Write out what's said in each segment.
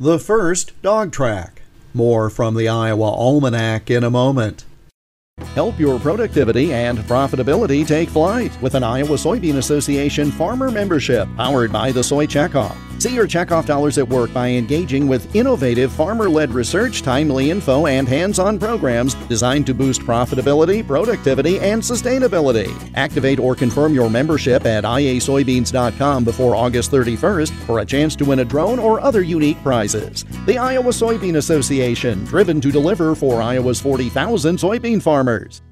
the first dog track. More from the Iowa Almanac in a moment. Help your productivity and profitability take flight with an Iowa Soybean Association farmer membership powered by the Soy Checkoff. See your checkoff dollars at work by engaging with innovative farmer led research, timely info, and hands on programs designed to boost profitability, productivity, and sustainability. Activate or confirm your membership at iasoybeans.com before August 31st for a chance to win a drone or other unique prizes. The Iowa Soybean Association, driven to deliver for Iowa's 40,000 soybean farmers.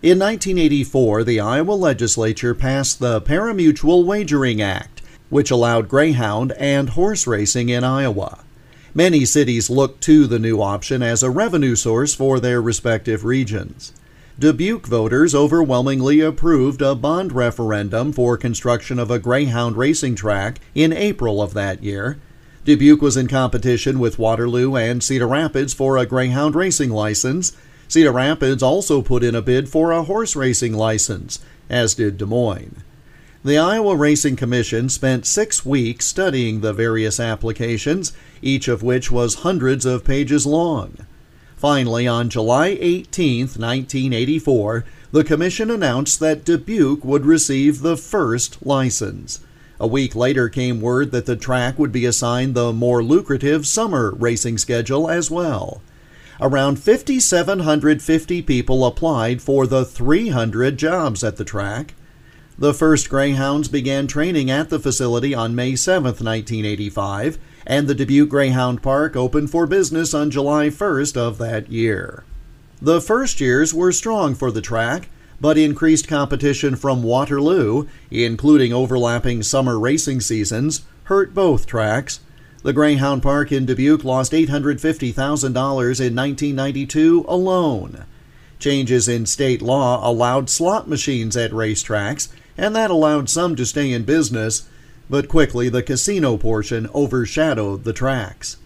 In 1984, the Iowa legislature passed the Parimutuel Wagering Act which allowed greyhound and horse racing in Iowa. Many cities looked to the new option as a revenue source for their respective regions. Dubuque voters overwhelmingly approved a bond referendum for construction of a greyhound racing track in April of that year. Dubuque was in competition with Waterloo and Cedar Rapids for a greyhound racing license. Cedar Rapids also put in a bid for a horse racing license, as did Des Moines. The Iowa Racing Commission spent six weeks studying the various applications, each of which was hundreds of pages long. Finally, on July 18, 1984, the Commission announced that Dubuque would receive the first license. A week later came word that the track would be assigned the more lucrative summer racing schedule as well. Around 5,750 people applied for the 300 jobs at the track. The first Greyhounds began training at the facility on May 7, 1985, and the Dubuque Greyhound Park opened for business on July 1st of that year. The first years were strong for the track, but increased competition from Waterloo, including overlapping summer racing seasons, hurt both tracks. The Greyhound Park in Dubuque lost $850,000 in 1992 alone. Changes in state law allowed slot machines at racetracks and that allowed some to stay in business, but quickly the casino portion overshadowed the tracks.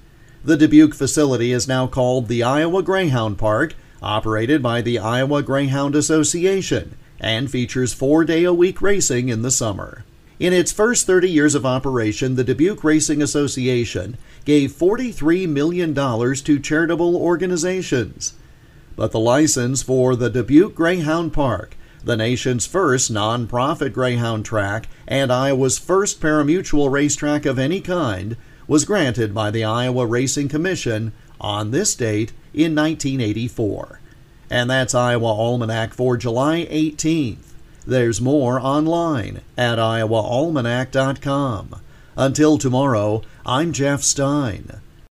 The Dubuque facility is now called the Iowa Greyhound Park, operated by the Iowa Greyhound Association, and features four day a week racing in the summer. In its first 30 years of operation, the Dubuque Racing Association gave $43 million to charitable organizations. But the license for the Dubuque Greyhound Park the nation's first nonprofit greyhound track and Iowa's first parimutuel racetrack of any kind, was granted by the Iowa Racing Commission on this date in 1984. And that's Iowa Almanac for July 18th. There's more online at iowaalmanac.com. Until tomorrow, I'm Jeff Stein.